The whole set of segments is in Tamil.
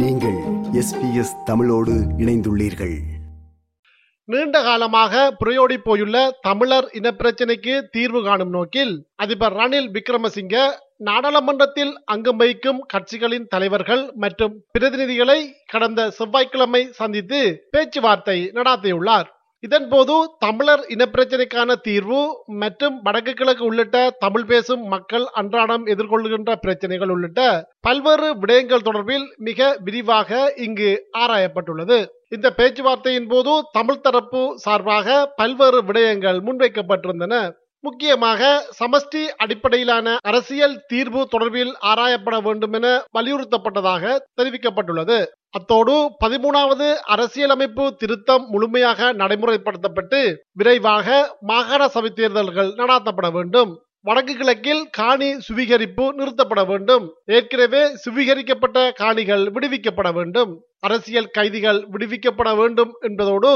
நீங்கள் எஸ்பிஎஸ் தமிழோடு இணைந்துள்ளீர்கள். நீண்ட காலமாக புரையோடி போயுள்ள தமிழர் இனப்பிரச்சினைக்கு தீர்வு காணும் நோக்கில் அதிபர் ரணில் விக்ரமசிங்க நாடாளுமன்றத்தில் அங்கம் வகிக்கும் கட்சிகளின் தலைவர்கள் மற்றும் பிரதிநிதிகளை கடந்த செவ்வாய்க்கிழமை சந்தித்து பேச்சுவார்த்தை நடாத்தியுள்ளார். இதன்போது தமிழர் இனப்பிரச்சனைக்கான தீர்வு மற்றும் வடக்கு கிழக்கு உள்ளிட்ட தமிழ் பேசும் மக்கள் அன்றாடம் எதிர்கொள்கின்ற பிரச்சனைகள் உள்ளிட்ட பல்வேறு விடயங்கள் தொடர்பில் மிக விரிவாக இங்கு ஆராயப்பட்டுள்ளது. இந்த பேச்சுவார்த்தையின் போது தமிழ் தரப்பு சார்பாக பல்வேறு விடயங்கள் முன்வைக்கப்பட்டிருந்தன. முக்கியமாக சமஷ்டி அடிப்படையிலான அரசியல் தீர்வு தொடர்பில் ஆராயப்பட வேண்டும் என வலியுறுத்தப்பட்டதாக தெரிவிக்கப்பட்டுள்ளது. அத்தோடு பதிமூணாவது அரசியலமைப்பு திருத்தம் முழுமையாக நடைமுறைப்படுத்தப்பட்டு விரைவாக மாகாண சபை தேர்தல்கள் நடாத்தப்பட வேண்டும். வடக்கு கிழக்கில் காணி சுவீகரிப்பு நிறுத்தப்பட வேண்டும். ஏற்கனவே சுவீகரிக்கப்பட்ட காணிகள் விடுவிக்கப்பட வேண்டும். அரசியல் கைதிகள் விடுவிக்கப்பட வேண்டும் என்பதோடு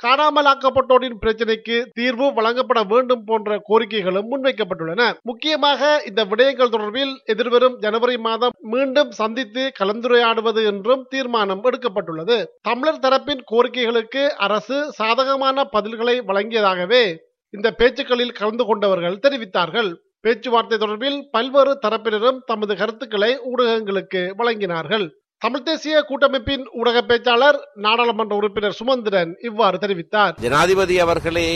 காணாமலாக்கப்பட்டோரின் பிரச்சனைக்கு தீர்வு வழங்கப்பட வேண்டும் போன்ற கோரிக்கைகளும் முன்வைக்கப்பட்டுள்ளன. முக்கியமாக இந்த விடயங்கள் தொடர்பில் எதிர்வரும் ஜனவரி மாதம் மீண்டும் சந்தித்து கலந்துரையாடுவது என்றும் தீர்மானம் எடுக்கப்பட்டுள்ளது. தமிழர் தரப்பின் கோரிக்கைகளுக்கு அரசு சாதகமான பதில்களை வழங்கியதாகவே இந்த பேச்சுக்களில் கலந்து கொண்டவர்கள் தெரிவித்தார்கள். பேச்சுவார்த்தை தொடர்பில் பல்வேறு தரப்பினரும் தமது கருத்துக்களை ஊடகங்களுக்கு வழங்கினார்கள். தமிழ் தேசிய கூட்டமைப்பின் ஊடக பேச்சாளர் நாடாளுமன்ற உறுப்பினர் சுமந்திரன் இவ்வாறு தெரிவித்தார். ஜனாதிபதி அவர்களே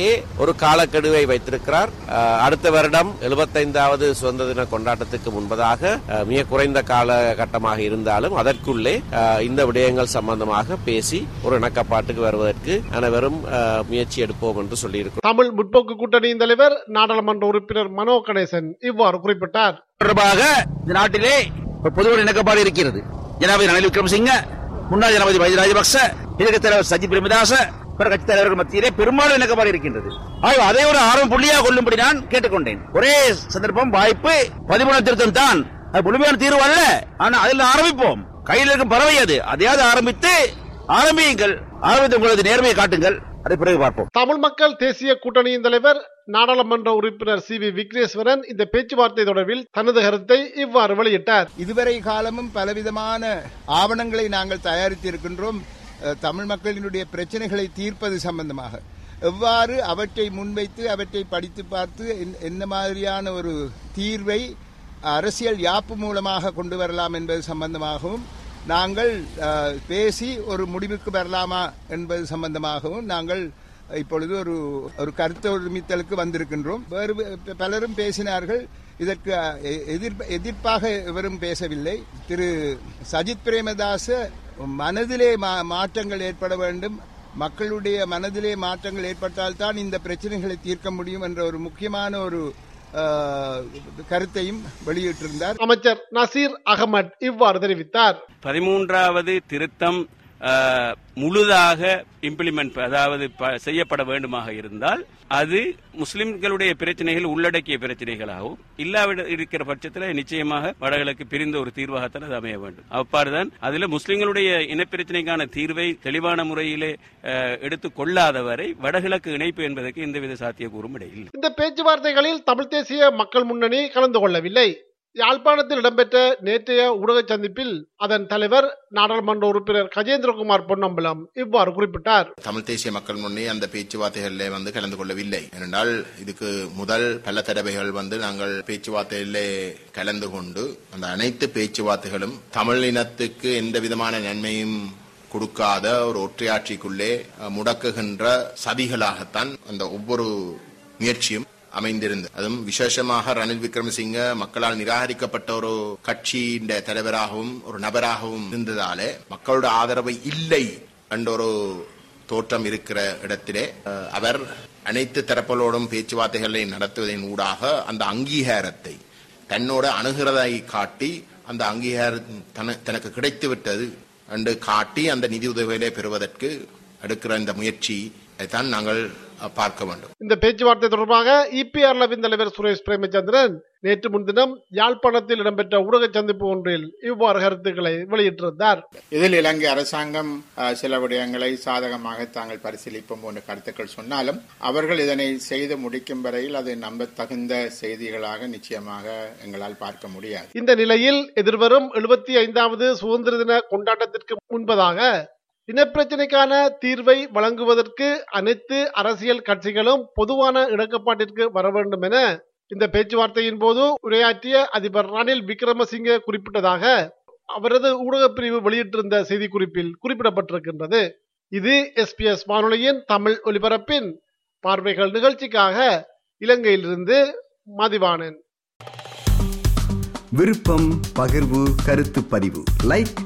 ஒரு காலக்கெடுவை வைத்திருக்கிறார். அடுத்த வருடம் எழுபத்தைந்தாவது சுதந்திர தின கொண்டாட்டத்துக்கு முன்பதாக மிக குறைந்த காலகட்டமாக இருந்தாலும் அதற்குள்ளே இந்த விடயங்கள் சம்பந்தமாக பேசி ஒரு இணக்கப்பாட்டுக்கு வருவதற்கு அனைவரும் முயற்சி எடுப்போம் என்று சொல்லியிருக்கிறோம். தமிழ் முற்போக்கு கூட்டணியின் தலைவர் நாடாளுமன்ற உறுப்பினர் மனோ கணேசன் இவ்வாறு குறிப்பிட்டார். தொடர்பாக இந்த நாட்டிலே ஒரு பொதுவான இணக்கப்பாடு இருக்கிறது. ஜனாபதி ரணில் விக்ரமசிங்க முன்னாள் ஜனாபதி வைத்திய ராஜபக்ச எதிர்க்கட்சி தலைவர் சஜித் பிரேமதாச பிற கட்சி தலைவர்கள் மத்தியிலே பெரும்பாலும் இணக்கமாக இருக்கின்றது. ஆகவே அதை ஒரு ஆர்வம் புள்ளியாக கொள்ளும்படி நான் கேட்டுக்கொண்டேன். ஒரே சந்தர்ப்பம் வாய்ப்பு பதிமூணு திருத்தம் தான். அது முழுமையான தீர்வு அல்ல. ஆனா அதில் ஆரம்பிப்போம். கையில் இருக்கும் பறவை அது. அதையாவது ஆரம்பித்து ஆரம்பியுங்கள். ஆரம்பித்து உங்களது நேர்மையை காட்டுங்கள். அதை பிறகு பார்ப்போம். தமிழ் மக்கள் தேசிய கூட்டணியின் தலைவர் நாடாளுமன்ற உறுப்பினர் சி வி விக்னேஸ்வரன் இந்த பேச்சுவார்த்தை தொடர்பில் தனது கருத்தை இவ்வாறு வெளியிட்டார். இதுவரை காலமும் பலவிதமான ஆவணங்களை நாங்கள் தயாரித்திருக்கின்றோம். இருக்கின்றோம் தமிழ் மக்களினுடைய பிரச்சனைகளை தீர்ப்பது சம்பந்தமாக. எவ்வாறு அவற்றை முன்வைத்து அவற்றை படித்து பார்த்து என்- என்ன மாதிரியான ஒரு தீர்வை அரசியல் யாப்பு மூலமாக கொண்டு வரலாம் என்பது சம்பந்தமாகவும் நாங்கள் பேசி ஒரு முடிவுக்கு வரலாமா என்பது சம்பந்தமாகவும் நாங்கள் இப்பொழுது ஒரு ஒரு கருத்து ஒருமித்தலுக்கு வந்திருக்கின்றோம். வேறு பலரும் பேசினார்கள். இதற்கு எ- எதிர் எதிர்ப்பாக எவரும் பேசவில்லை. திரு சஜித் பிரேமதாச மனதிலே மா- மாற்றங்கள் ஏற்பட வேண்டும். மக்களுடைய மனதிலே மாற்றங்கள் ஏற்பட்டால்தான் இந்த பிரச்சனைகளை தீர்க்க முடியும் என்ற ஒரு முக்கியமான ஒரு கருத்தையும் வெளியிட்டிருந்தார். அமைச்சர் நசீர் அகமட் இவ்வாறு தெரிவித்தார். பதிமூன்றாவது திருத்தம் முழுதாக இம்ப்ளிமெண்ட் அதாவது செய்யப்பட வேண்டுமாக இருந்தால் அது முஸ்லிம்களுடைய பிரச்சனைகள் உள்ளடக்கிய பிரச்சனைகளாகவும் இல்லாவிட இருக்கிற பட்சத்தில் நிச்சயமாக வடகிழக்கு பிரிந்த ஒரு தீர்வாகத்தான் அது அமைய வேண்டும். அவ்வாறுதான் அதில் முஸ்லிம்களுடைய இனப்பிரச்சனைக்கான தீர்வை தெளிவான முறையிலே அஹ், எடுத்துக் கொள்ளாதவரை வடகிழக்கு இணைப்பு என்பதற்கு எந்தவித சாத்தியக்கூறும் இடையில் இந்த பேச்சுவார்த்தைகளில் தமிழ் தேசிய மக்கள் முன்னணி கலந்து கொள்ளவில்லை. யாழ்ப்பாணத்தில் இடம்பெற்ற நேற்றைய ஊடக சந்திப்பில் அதன் தலைவர் நாடாளுமன்ற உறுப்பினர் கஜேந்திரகுமார் பொன்னம்பலம் இவ்வாறு குறிப்பிட்டார். தமிழ் தேசிய மக்கள் முன்னே அந்த பேச்சுவார்த்தைகளிலே வந்து கலந்து கொள்ளவில்லை. ஏனென்றால் இதுக்கு முதல் பல தடவைகள் வந்து நாங்கள் பேச்சுவார்த்தையிலே கலந்து கொண்டு அந்த அனைத்து பேச்சுவார்த்தைகளும் தமிழ் இனத்துக்கு எந்த விதமான நன்மையும் கொடுக்காத ஒரு ஒற்றையாட்சிக்குள்ளே முடக்குகின்ற சதிகளாகத்தான் அந்த ஒவ்வொரு முயற்சியும் அமைந்திருந்தது அதுவும் விசேஷமாக ரணில் விக்ரமசிங்க மக்களால் நிராகரிக்கப்பட்ட ஒரு கட்சியின் தலைவராகவும் ஒரு நபராகவும் இருந்ததாலே மக்களோட ஆதரவு இல்லை என்ற ஒரு தோற்றம் இருக்கிற இடத்திலே அவர் அனைத்து தரப்புகளோடும் பேச்சுவார்த்தைகளை நடத்துவதன் ஊடாக அந்த அங்கீகாரத்தை தன்னோட அணுகிறதை காட்டி அந்த அங்கீகாரம் தனக்கு கிடைத்து விட்டது என்று காட்டி அந்த நிதி உதவிகளை பெறுவதற்கு எடுக்கிற இந்த முயற்சி தான் நாங்கள் பார்க்க வேண்டும். இந்த பேச்சுவார்த்தை தொடர்பாக இபிஆர்லவின் தலைவர் சுரேஷ் பிரேமச்சந்திரன் நேற்று முன்தினம் யாழ்ப்பாணத்தில் இடம்பெற்ற ஊடக சந்திப்பு ஒன்றில் இவ்வாறு கருத்துக்களை வெளியிட்டிருந்தார். இதில் இலங்கை அரசாங்கம் சில விடயங்களை சாதகமாக தாங்கள் பரிசீலிப்போம் போன்ற கருத்துக்கள் சொன்னாலும் அவர்கள் இதனை செய்து முடிக்கும் வரையில் அது நம்பத்தகுந்த செய்திகளாக நிச்சயமாக எங்களால் பார்க்க முடியாது. இந்த நிலையில் எதிர்வரும் எழுபத்தி ஐந்தாவது சுதந்திர தின கொண்டாட்டத்திற்கு முன்பதாக இனப்பிரச்சினைக்கான தீர்வை வழங்குவதற்கு அனைத்து அரசியல் கட்சிகளும் பொதுவான இணக்கப்பாட்டிற்கு வர வேண்டும் என இந்த பேச்சுவார்த்தையின் போது உரையாற்றிய அதிபர் ரணில் விக்ரமசிங்கே குறிப்பிட்டதாக அவரது ஊடகப் பிரிவு வெளியிட்டிருந்த செய்திக்குறிப்பில் குறிப்பிடப்பட்டிருக்கின்றது. இது எஸ்பிஎஸ் வானொலியின் தமிழ் ஒலிபரப்பின் பார்வைகள் நிகழ்ச்சிக்காக இலங்கையிலிருந்து மதிவானன். விருப்பம் பகிர்வு கருத்து பதிவு. லைக்